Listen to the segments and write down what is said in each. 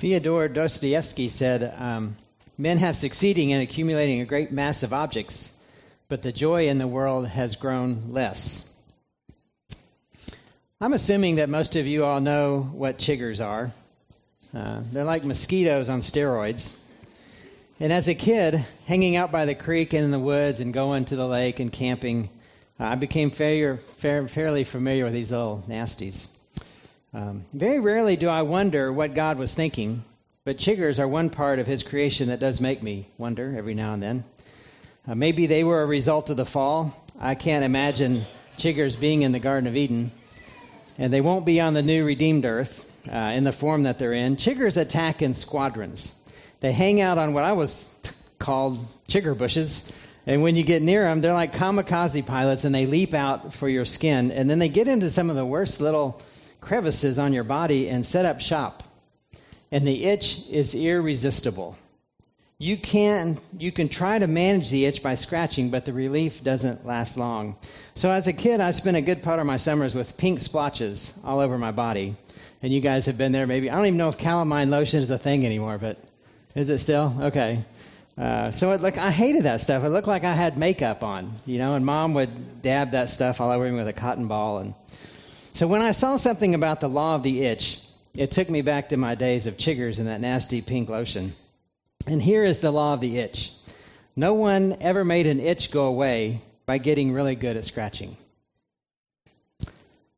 Fyodor Dostoevsky said, um, Men have succeeded in accumulating a great mass of objects, but the joy in the world has grown less. I'm assuming that most of you all know what chiggers are. Uh, they're like mosquitoes on steroids. And as a kid, hanging out by the creek and in the woods and going to the lake and camping, uh, I became fair, fair, fairly familiar with these little nasties. Um, very rarely do I wonder what God was thinking, but chiggers are one part of his creation that does make me wonder every now and then. Uh, maybe they were a result of the fall. I can't imagine chiggers being in the Garden of Eden, and they won't be on the new redeemed earth uh, in the form that they're in. Chiggers attack in squadrons. They hang out on what I was t- called chigger bushes. And when you get near them, they're like kamikaze pilots and they leap out for your skin. And then they get into some of the worst little crevices on your body and set up shop. And the itch is irresistible. You can, you can try to manage the itch by scratching, but the relief doesn't last long. So as a kid, I spent a good part of my summers with pink splotches all over my body. And you guys have been there maybe. I don't even know if calamine lotion is a thing anymore, but is it still? Okay. Uh, so it look, I hated that stuff. It looked like I had makeup on, you know, and mom would dab that stuff all over me with a cotton ball. And so when I saw something about the law of the itch, it took me back to my days of chiggers and that nasty pink lotion. And here is the law of the itch no one ever made an itch go away by getting really good at scratching.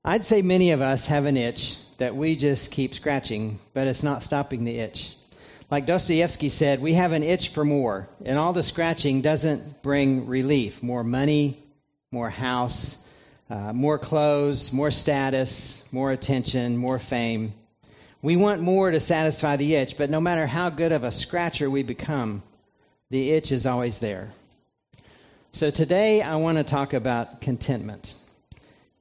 I'd say many of us have an itch that we just keep scratching, but it's not stopping the itch. Like Dostoevsky said, we have an itch for more, and all the scratching doesn't bring relief. More money, more house, uh, more clothes, more status, more attention, more fame. We want more to satisfy the itch, but no matter how good of a scratcher we become, the itch is always there. So today I want to talk about contentment.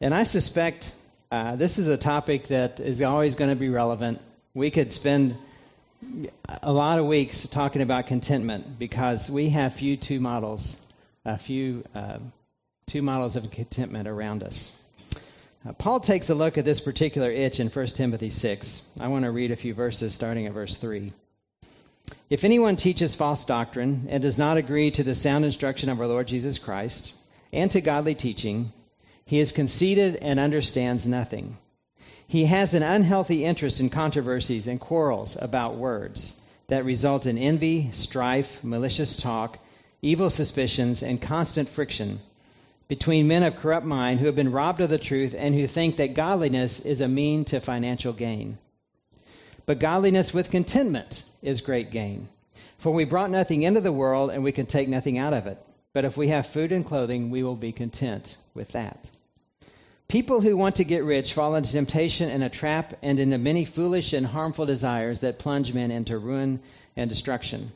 And I suspect uh, this is a topic that is always going to be relevant. We could spend a lot of weeks talking about contentment because we have few two models, a few uh, two models of contentment around us. Uh, Paul takes a look at this particular itch in 1 Timothy 6. I want to read a few verses starting at verse 3. If anyone teaches false doctrine and does not agree to the sound instruction of our Lord Jesus Christ and to godly teaching, he is conceited and understands nothing. He has an unhealthy interest in controversies and quarrels about words that result in envy, strife, malicious talk, evil suspicions, and constant friction between men of corrupt mind who have been robbed of the truth and who think that godliness is a mean to financial gain. But godliness with contentment is great gain. For we brought nothing into the world and we can take nothing out of it. But if we have food and clothing, we will be content with that. People who want to get rich fall into temptation and a trap and into many foolish and harmful desires that plunge men into ruin and destruction.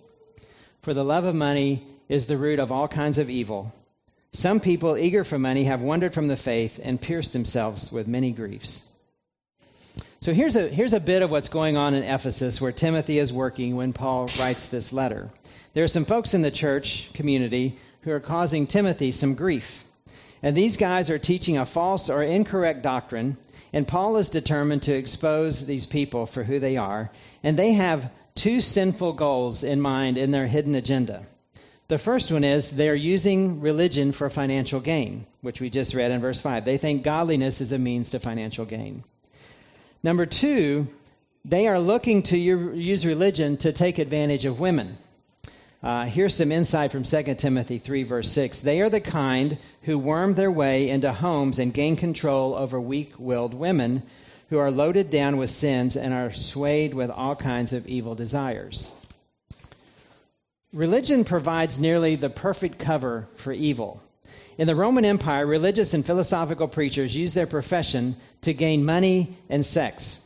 For the love of money is the root of all kinds of evil some people, eager for money, have wandered from the faith and pierced themselves with many griefs. So here's a, here's a bit of what's going on in Ephesus where Timothy is working when Paul writes this letter. There are some folks in the church community who are causing Timothy some grief. And these guys are teaching a false or incorrect doctrine, and Paul is determined to expose these people for who they are. And they have two sinful goals in mind in their hidden agenda. The first one is they're using religion for financial gain, which we just read in verse 5. They think godliness is a means to financial gain. Number two, they are looking to use religion to take advantage of women. Uh, here's some insight from 2 Timothy 3, verse 6. They are the kind who worm their way into homes and gain control over weak willed women who are loaded down with sins and are swayed with all kinds of evil desires. Religion provides nearly the perfect cover for evil. In the Roman Empire, religious and philosophical preachers used their profession to gain money and sex.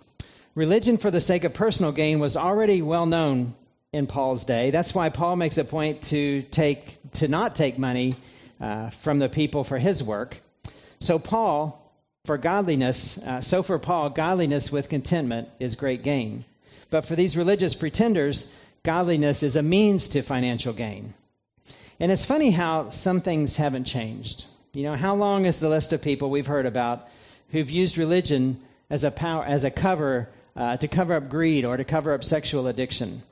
Religion for the sake of personal gain was already well known in Paul's day. That's why Paul makes a point to take to not take money uh, from the people for his work. So Paul, for godliness, uh, so for Paul, godliness with contentment is great gain. But for these religious pretenders, godliness is a means to financial gain. And it's funny how some things haven't changed. You know, how long is the list of people we've heard about who've used religion as a power as a cover uh, to cover up greed or to cover up sexual addiction.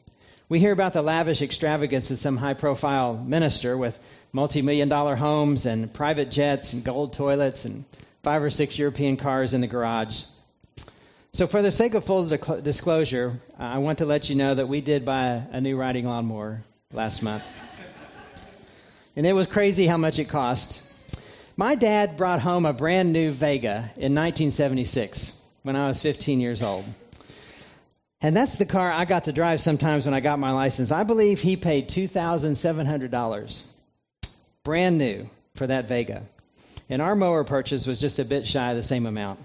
We hear about the lavish extravagance of some high profile minister with multi million dollar homes and private jets and gold toilets and five or six European cars in the garage. So, for the sake of full disclosure, uh, I want to let you know that we did buy a new riding lawnmower last month. and it was crazy how much it cost. My dad brought home a brand new Vega in 1976 when I was 15 years old. And that's the car I got to drive sometimes when I got my license. I believe he paid $2,700, brand new, for that Vega. And our mower purchase was just a bit shy of the same amount.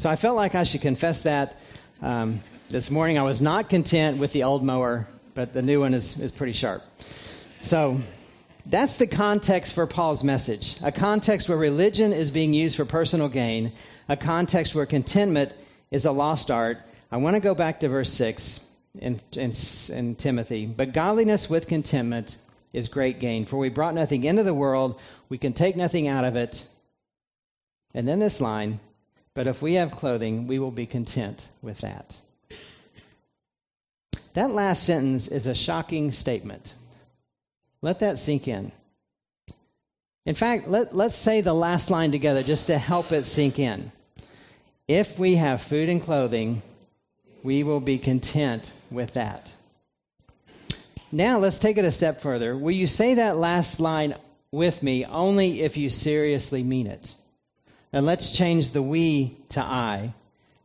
So I felt like I should confess that um, this morning. I was not content with the old mower, but the new one is, is pretty sharp. So that's the context for Paul's message a context where religion is being used for personal gain, a context where contentment is a lost art. I want to go back to verse 6 in, in, in Timothy. But godliness with contentment is great gain, for we brought nothing into the world, we can take nothing out of it. And then this line, but if we have clothing, we will be content with that. That last sentence is a shocking statement. Let that sink in. In fact, let, let's say the last line together just to help it sink in. If we have food and clothing, we will be content with that. Now, let's take it a step further. Will you say that last line with me only if you seriously mean it? And let's change the we to I.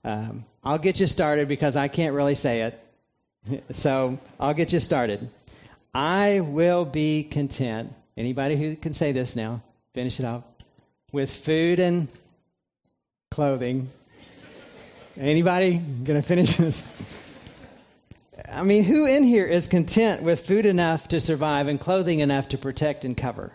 Um, I'll get you started because I can't really say it. So I'll get you started. I will be content. Anybody who can say this now, finish it off. With food and clothing. Anybody going to finish this? I mean, who in here is content with food enough to survive and clothing enough to protect and cover?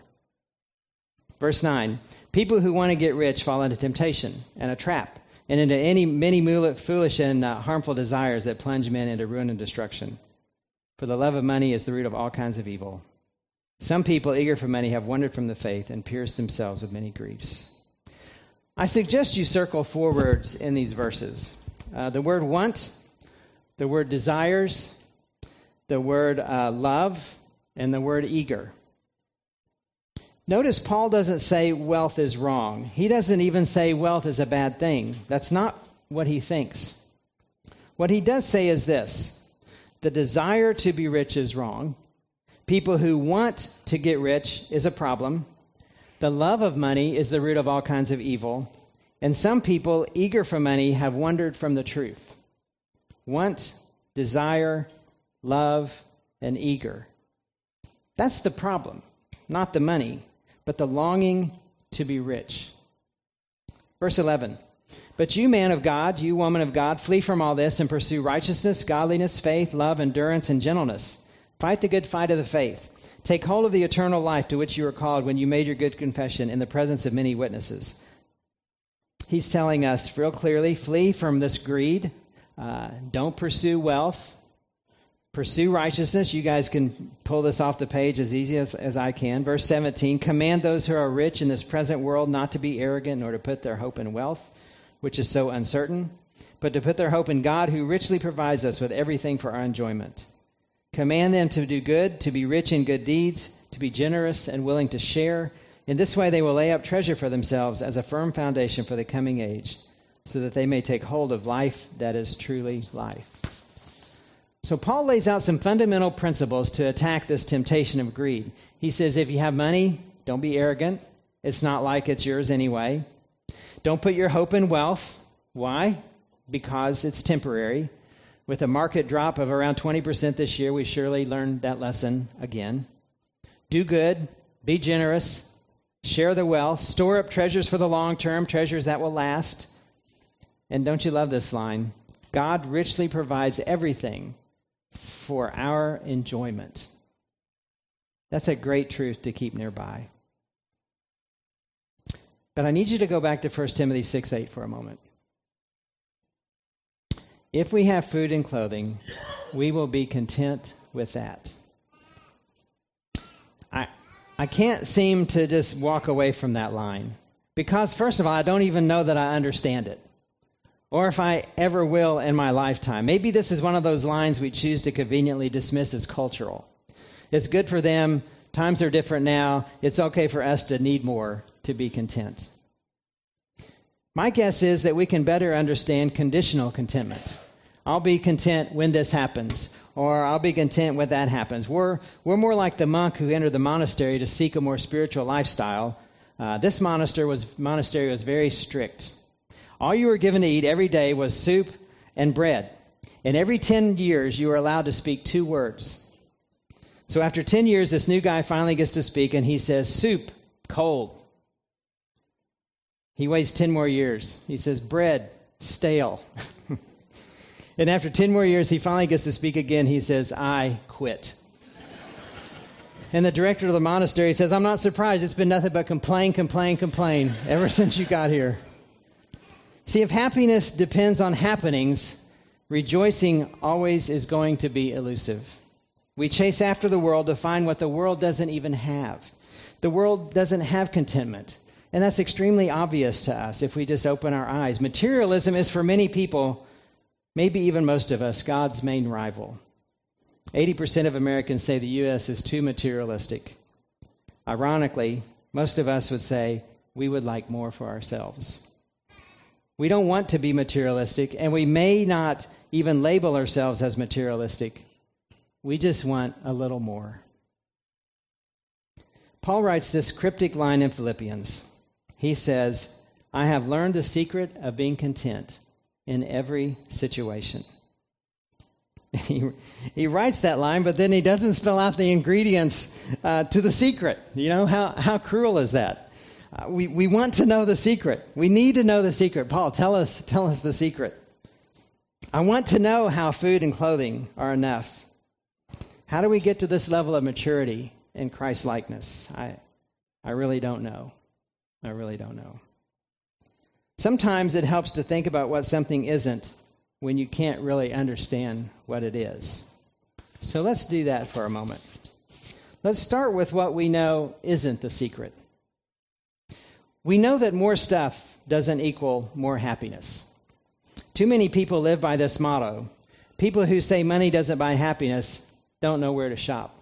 Verse 9 People who want to get rich fall into temptation and a trap and into any many foolish and uh, harmful desires that plunge men into ruin and destruction. For the love of money is the root of all kinds of evil. Some people eager for money have wandered from the faith and pierced themselves with many griefs. I suggest you circle four words in these verses uh, the word want, the word desires, the word uh, love, and the word eager. Notice Paul doesn't say wealth is wrong. He doesn't even say wealth is a bad thing. That's not what he thinks. What he does say is this the desire to be rich is wrong. People who want to get rich is a problem. The love of money is the root of all kinds of evil. And some people, eager for money, have wandered from the truth. Want, desire, love, and eager. That's the problem, not the money but the longing to be rich. Verse 11 But you, man of God, you, woman of God, flee from all this and pursue righteousness, godliness, faith, love, endurance, and gentleness. Fight the good fight of the faith. Take hold of the eternal life to which you were called when you made your good confession in the presence of many witnesses. He's telling us real clearly flee from this greed. Uh, don't pursue wealth. Pursue righteousness. You guys can pull this off the page as easy as, as I can. Verse 17 Command those who are rich in this present world not to be arrogant nor to put their hope in wealth, which is so uncertain, but to put their hope in God who richly provides us with everything for our enjoyment. Command them to do good, to be rich in good deeds, to be generous and willing to share. In this way, they will lay up treasure for themselves as a firm foundation for the coming age, so that they may take hold of life that is truly life. So, Paul lays out some fundamental principles to attack this temptation of greed. He says, if you have money, don't be arrogant. It's not like it's yours anyway. Don't put your hope in wealth. Why? Because it's temporary. With a market drop of around 20% this year, we surely learned that lesson again. Do good, be generous, share the wealth, store up treasures for the long term, treasures that will last. And don't you love this line? God richly provides everything for our enjoyment. That's a great truth to keep nearby. But I need you to go back to 1 Timothy 6 8 for a moment. If we have food and clothing, we will be content with that. I, I can't seem to just walk away from that line because, first of all, I don't even know that I understand it. Or if I ever will in my lifetime. Maybe this is one of those lines we choose to conveniently dismiss as cultural. It's good for them. Times are different now. It's okay for us to need more to be content. My guess is that we can better understand conditional contentment. I'll be content when this happens, or I'll be content when that happens. We're, we're more like the monk who entered the monastery to seek a more spiritual lifestyle. Uh, this monastery was, monastery was very strict. All you were given to eat every day was soup and bread. And every 10 years, you were allowed to speak two words. So after 10 years, this new guy finally gets to speak, and he says, Soup, cold. He waits 10 more years. He says, Bread, stale. and after 10 more years, he finally gets to speak again. He says, I quit. and the director of the monastery says, I'm not surprised. It's been nothing but complain, complain, complain ever since you got here. See, if happiness depends on happenings, rejoicing always is going to be elusive. We chase after the world to find what the world doesn't even have. The world doesn't have contentment. And that's extremely obvious to us if we just open our eyes. Materialism is for many people, maybe even most of us, God's main rival. 80% of Americans say the U.S. is too materialistic. Ironically, most of us would say we would like more for ourselves. We don't want to be materialistic, and we may not even label ourselves as materialistic. We just want a little more. Paul writes this cryptic line in Philippians. He says, I have learned the secret of being content in every situation. He, he writes that line, but then he doesn't spell out the ingredients uh, to the secret. You know, how, how cruel is that? Uh, we, we want to know the secret. We need to know the secret. Paul, tell us, tell us the secret. I want to know how food and clothing are enough. How do we get to this level of maturity in Christ likeness? I, I really don't know. I really don't know. Sometimes it helps to think about what something isn't when you can't really understand what it is. So let's do that for a moment. Let's start with what we know isn't the secret. We know that more stuff doesn't equal more happiness. Too many people live by this motto. People who say money doesn't buy happiness don't know where to shop.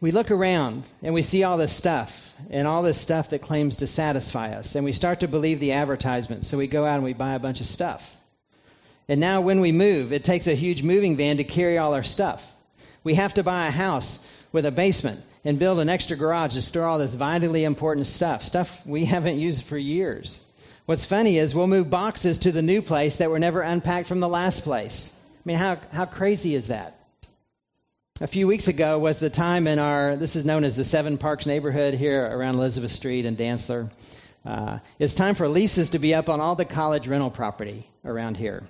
We look around and we see all this stuff and all this stuff that claims to satisfy us, and we start to believe the advertisements. So we go out and we buy a bunch of stuff. And now, when we move, it takes a huge moving van to carry all our stuff. We have to buy a house with a basement and build an extra garage to store all this vitally important stuff, stuff we haven't used for years. What's funny is we'll move boxes to the new place that were never unpacked from the last place. I mean, how, how crazy is that? A few weeks ago was the time in our, this is known as the Seven Parks neighborhood here around Elizabeth Street and Dantzler. Uh, it's time for leases to be up on all the college rental property around here.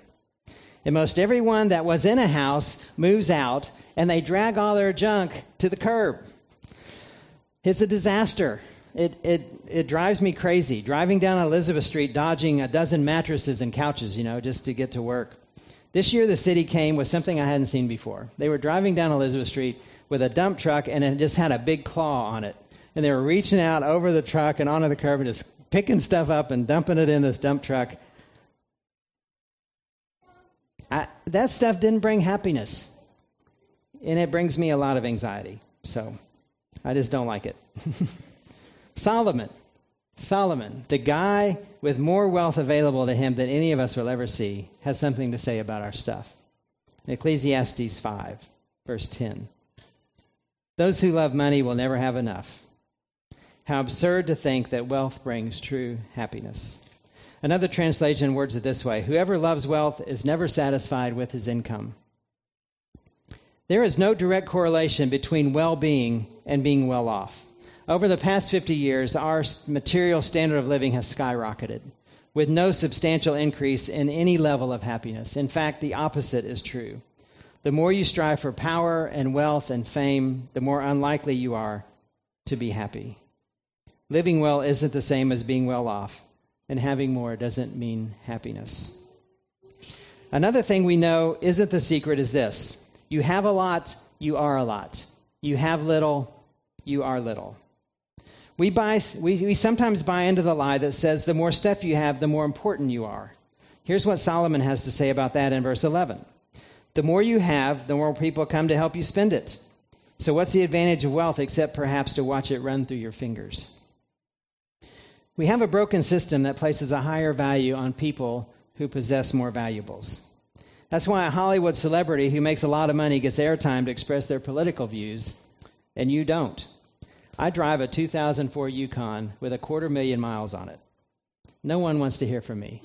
And most everyone that was in a house moves out and they drag all their junk to the curb. It's a disaster. It, it, it drives me crazy. Driving down Elizabeth Street, dodging a dozen mattresses and couches, you know, just to get to work. This year, the city came with something I hadn't seen before. They were driving down Elizabeth Street with a dump truck, and it just had a big claw on it. And they were reaching out over the truck and onto the curb and just picking stuff up and dumping it in this dump truck. I, that stuff didn't bring happiness, and it brings me a lot of anxiety. So I just don't like it. Solomon. Solomon, the guy with more wealth available to him than any of us will ever see, has something to say about our stuff. Ecclesiastes 5, verse 10. Those who love money will never have enough. How absurd to think that wealth brings true happiness. Another translation words it this way Whoever loves wealth is never satisfied with his income. There is no direct correlation between well being and being well off. Over the past 50 years, our material standard of living has skyrocketed with no substantial increase in any level of happiness. In fact, the opposite is true. The more you strive for power and wealth and fame, the more unlikely you are to be happy. Living well isn't the same as being well off, and having more doesn't mean happiness. Another thing we know isn't the secret is this you have a lot, you are a lot. You have little, you are little. We, buy, we, we sometimes buy into the lie that says the more stuff you have, the more important you are. Here's what Solomon has to say about that in verse 11 The more you have, the more people come to help you spend it. So, what's the advantage of wealth except perhaps to watch it run through your fingers? We have a broken system that places a higher value on people who possess more valuables. That's why a Hollywood celebrity who makes a lot of money gets airtime to express their political views, and you don't. I drive a 2004 Yukon with a quarter million miles on it. No one wants to hear from me.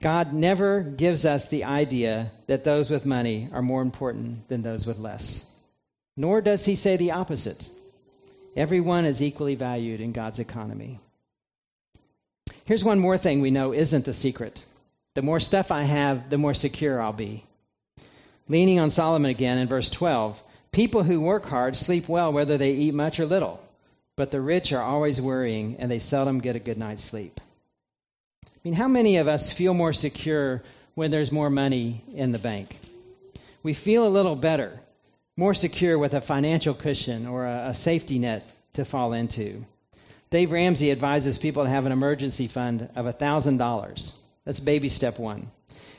God never gives us the idea that those with money are more important than those with less. Nor does he say the opposite. Everyone is equally valued in God's economy. Here's one more thing we know isn't the secret the more stuff I have, the more secure I'll be. Leaning on Solomon again in verse 12 people who work hard sleep well whether they eat much or little, but the rich are always worrying and they seldom get a good night's sleep. I mean, how many of us feel more secure when there's more money in the bank? We feel a little better more secure with a financial cushion or a, safety net to fall into. Dave Ramsey advises people to have an emergency fund of $1,000. That's baby step one.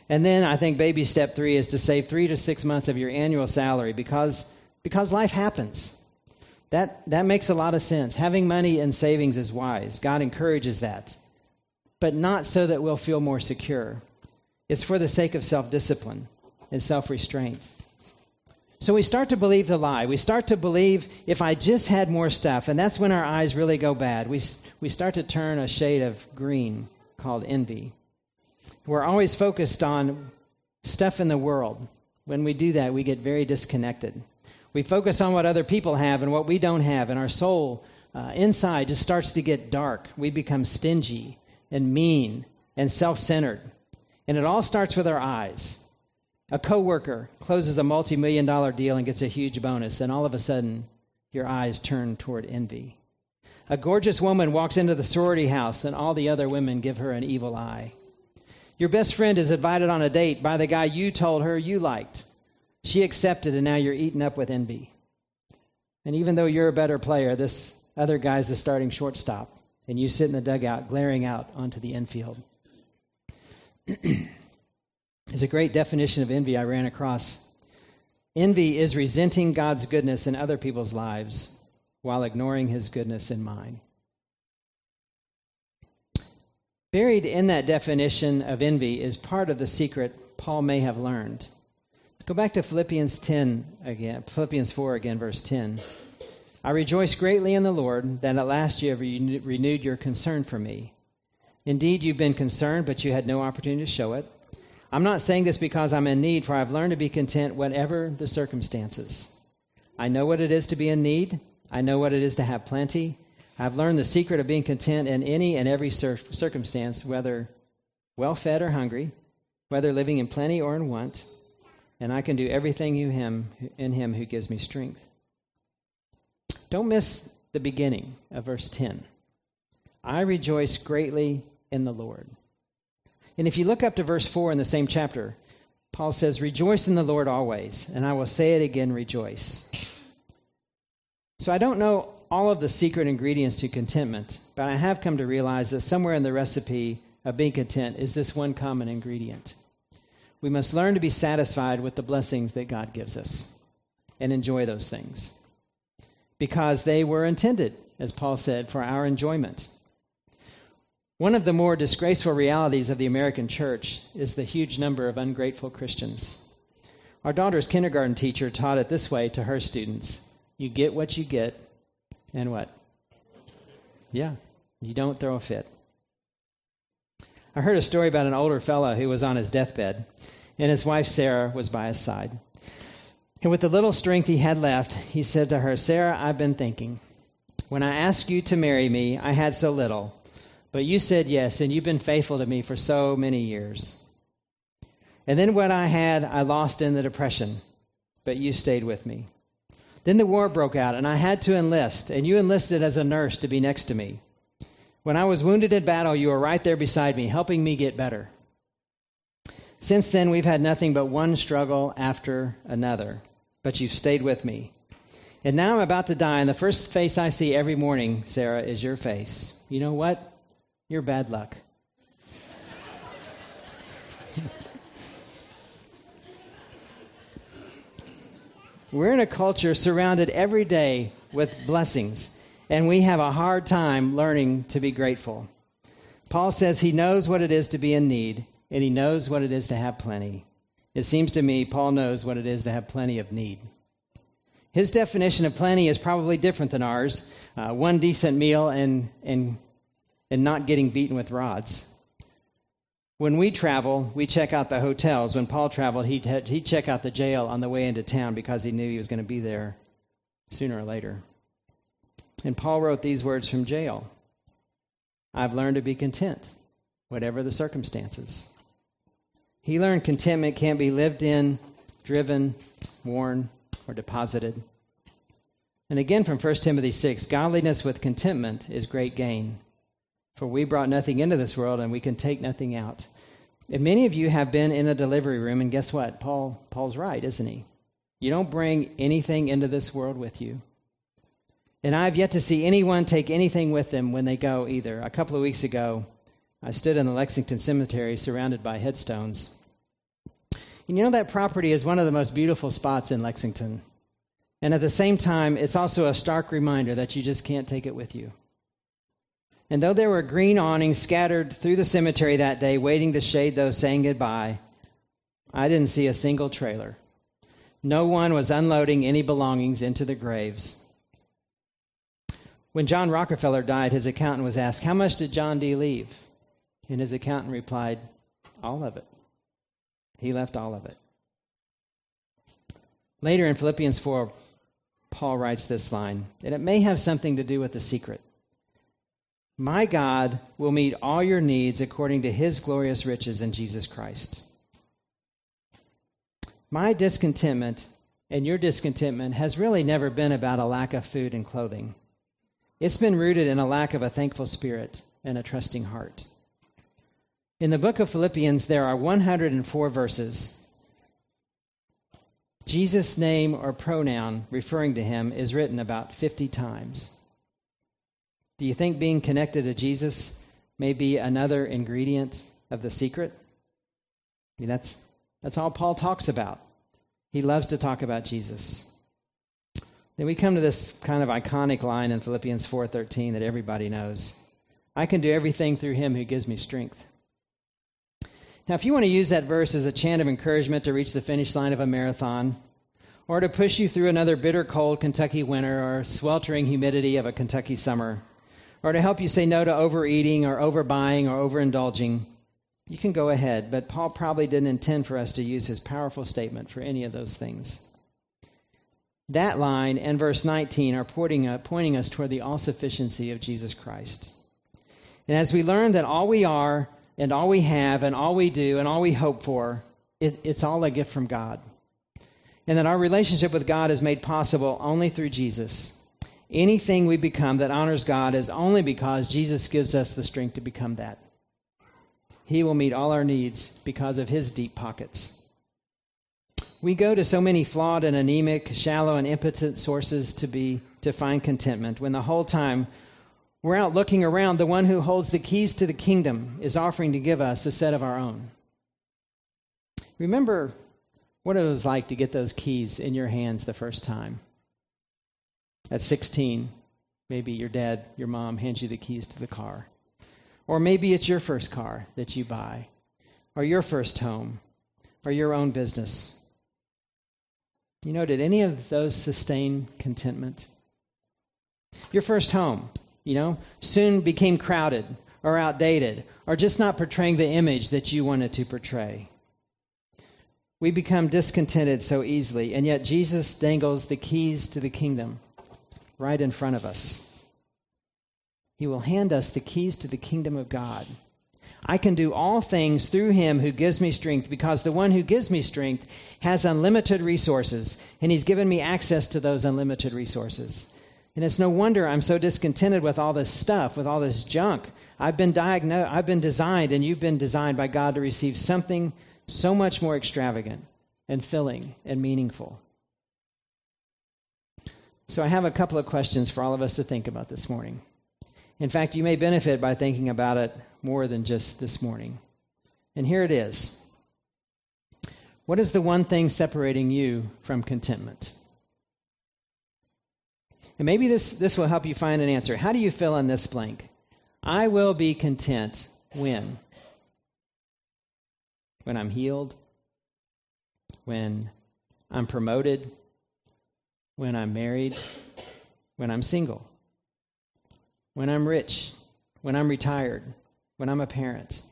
And then I think baby step three is to save three to six months of your annual salary because, because life happens. That, that makes a lot of sense. Having money and savings is wise. God encourages that. But not so that we'll feel more secure. It's for the sake of self discipline and self restraint. So we start to believe the lie. We start to believe if I just had more stuff, and that's when our eyes really go bad. We, we start to turn a shade of green called envy. We're always focused on stuff in the world. When we do that, we get very disconnected. We focus on what other people have and what we don't have, and our soul uh, inside just starts to get dark. We become stingy and mean and self centered. And it all starts with our eyes. A coworker closes a multi-million dollar deal and gets a huge bonus, and all of a sudden, your eyes turn toward envy. A gorgeous woman walks into the sorority house, and all the other women give her an evil eye. Your best friend is invited on a date by the guy you told her you liked. She accepted, and now you're eaten up with envy. And even though you're a better player, this other guy's the starting shortstop, and you sit in the dugout glaring out onto the infield. There's a great definition of envy I ran across. Envy is resenting God's goodness in other people's lives while ignoring his goodness in mine. Buried in that definition of envy is part of the secret Paul may have learned. Let's go back to Philippians 10 again, Philippians 4 again, verse 10. I rejoice greatly in the Lord that at last you have renewed your concern for me. Indeed, you've been concerned, but you had no opportunity to show it. I'm not saying this because I'm in need, for I've learned to be content whatever the circumstances. I know what it is to be in need. I know what it is to have plenty. I've learned the secret of being content in any and every cir- circumstance, whether well fed or hungry, whether living in plenty or in want, and I can do everything in him, in him who gives me strength. Don't miss the beginning of verse 10. I rejoice greatly in the Lord. And if you look up to verse 4 in the same chapter, Paul says, Rejoice in the Lord always. And I will say it again, rejoice. So I don't know all of the secret ingredients to contentment, but I have come to realize that somewhere in the recipe of being content is this one common ingredient. We must learn to be satisfied with the blessings that God gives us and enjoy those things because they were intended, as Paul said, for our enjoyment. One of the more disgraceful realities of the American church is the huge number of ungrateful Christians. Our daughter's kindergarten teacher taught it this way to her students You get what you get, and what? Yeah, you don't throw a fit. I heard a story about an older fellow who was on his deathbed, and his wife Sarah was by his side. And with the little strength he had left, he said to her, Sarah, I've been thinking. When I asked you to marry me, I had so little. But you said yes, and you've been faithful to me for so many years. And then what I had, I lost in the Depression, but you stayed with me. Then the war broke out, and I had to enlist, and you enlisted as a nurse to be next to me. When I was wounded in battle, you were right there beside me, helping me get better. Since then, we've had nothing but one struggle after another, but you've stayed with me. And now I'm about to die, and the first face I see every morning, Sarah, is your face. You know what? You're bad luck. We're in a culture surrounded every day with blessings, and we have a hard time learning to be grateful. Paul says he knows what it is to be in need, and he knows what it is to have plenty. It seems to me Paul knows what it is to have plenty of need. His definition of plenty is probably different than ours uh, one decent meal and, and, and not getting beaten with rods. When we travel, we check out the hotels. When Paul traveled, he'd, he'd check out the jail on the way into town because he knew he was going to be there sooner or later. And Paul wrote these words from jail I've learned to be content, whatever the circumstances. He learned contentment can't be lived in, driven, worn, or deposited. And again from 1 Timothy 6 Godliness with contentment is great gain. For we brought nothing into this world, and we can take nothing out. And many of you have been in a delivery room, and guess what? Paul, Paul's right, isn't he? You don't bring anything into this world with you. And I've yet to see anyone take anything with them when they go either. A couple of weeks ago, I stood in the Lexington Cemetery surrounded by headstones. And you know, that property is one of the most beautiful spots in Lexington. And at the same time, it's also a stark reminder that you just can't take it with you. And though there were green awnings scattered through the cemetery that day, waiting to shade those saying goodbye, I didn't see a single trailer. No one was unloading any belongings into the graves. When John Rockefeller died, his accountant was asked, How much did John D. leave? And his accountant replied, All of it. He left all of it. Later in Philippians 4, Paul writes this line, and it may have something to do with the secret. My God will meet all your needs according to his glorious riches in Jesus Christ. My discontentment and your discontentment has really never been about a lack of food and clothing. It's been rooted in a lack of a thankful spirit and a trusting heart. In the book of Philippians, there are 104 verses. Jesus' name or pronoun referring to him is written about 50 times. Do you think being connected to Jesus may be another ingredient of the secret? I mean, that's, that's all Paul talks about. He loves to talk about Jesus. Then we come to this kind of iconic line in Philippians 4:13 that everybody knows. I can do everything through him who gives me strength. Now, if you want to use that verse as a chant of encouragement to reach the finish line of a marathon, or to push you through another bitter cold Kentucky winter or sweltering humidity of a Kentucky summer, or to help you say no to overeating or overbuying or overindulging, you can go ahead, but Paul probably didn't intend for us to use his powerful statement for any of those things. That line and verse 19 are pointing, uh, pointing us toward the all sufficiency of Jesus Christ. And as we learn that all we are and all we have and all we do and all we hope for, it, it's all a gift from God. And that our relationship with God is made possible only through Jesus. Anything we become that honors God is only because Jesus gives us the strength to become that. He will meet all our needs because of his deep pockets. We go to so many flawed and anemic, shallow and impotent sources to be to find contentment when the whole time we're out looking around, the one who holds the keys to the kingdom is offering to give us a set of our own. Remember what it was like to get those keys in your hands the first time. At 16, maybe your dad, your mom hands you the keys to the car. Or maybe it's your first car that you buy, or your first home, or your own business. You know, did any of those sustain contentment? Your first home, you know, soon became crowded or outdated or just not portraying the image that you wanted to portray. We become discontented so easily, and yet Jesus dangles the keys to the kingdom right in front of us. He will hand us the keys to the kingdom of God. I can do all things through him who gives me strength because the one who gives me strength has unlimited resources, and he's given me access to those unlimited resources. And it's no wonder I'm so discontented with all this stuff, with all this junk. I've been diagnosed, I've been designed, and you've been designed by God to receive something so much more extravagant and filling and meaningful. So, I have a couple of questions for all of us to think about this morning. In fact, you may benefit by thinking about it more than just this morning. And here it is What is the one thing separating you from contentment? And maybe this, this will help you find an answer. How do you fill in this blank? I will be content when? When I'm healed, when I'm promoted, when I'm married, when I'm single, when I'm rich, when I'm retired, when I'm a parent.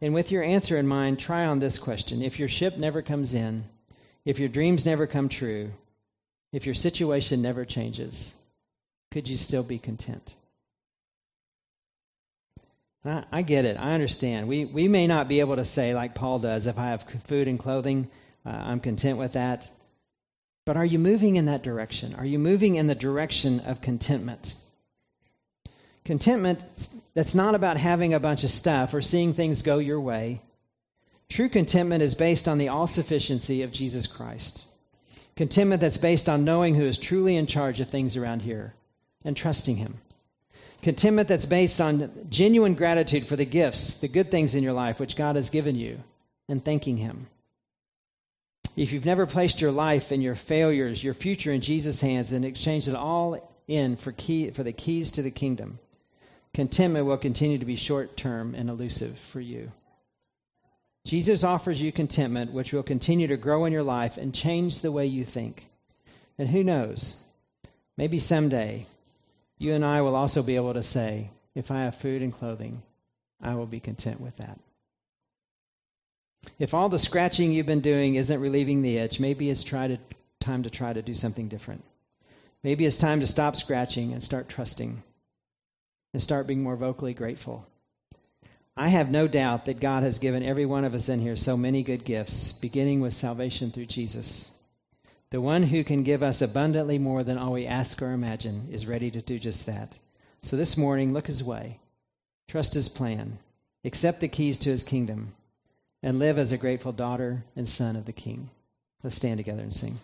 And with your answer in mind, try on this question. If your ship never comes in, if your dreams never come true, if your situation never changes, could you still be content? I, I, get it. I understand. We, we may not be able to say, like Paul does, if I have food and clothing, uh, I'm content with that. But are you moving in that direction? Are you moving in the direction of contentment? Contentment that's not about having a bunch of stuff or seeing things go your way. True contentment is based on the all sufficiency of Jesus Christ. Contentment that's based on knowing who is truly in charge of things around here and trusting Him. Contentment that's based on genuine gratitude for the gifts, the good things in your life which God has given you, and thanking Him. If you've never placed your life and your failures, your future in Jesus' hands, and exchanged it all in for, key, for the keys to the kingdom, contentment will continue to be short term and elusive for you. Jesus offers you contentment, which will continue to grow in your life and change the way you think. And who knows? Maybe someday you and I will also be able to say, if I have food and clothing, I will be content with that. If all the scratching you've been doing isn't relieving the itch, maybe it's to, time to try to do something different. Maybe it's time to stop scratching and start trusting and start being more vocally grateful. I have no doubt that God has given every one of us in here so many good gifts, beginning with salvation through Jesus. The one who can give us abundantly more than all we ask or imagine is ready to do just that. So this morning, look his way, trust his plan, accept the keys to his kingdom, and live as a grateful daughter and son of the King. Let's stand together and sing.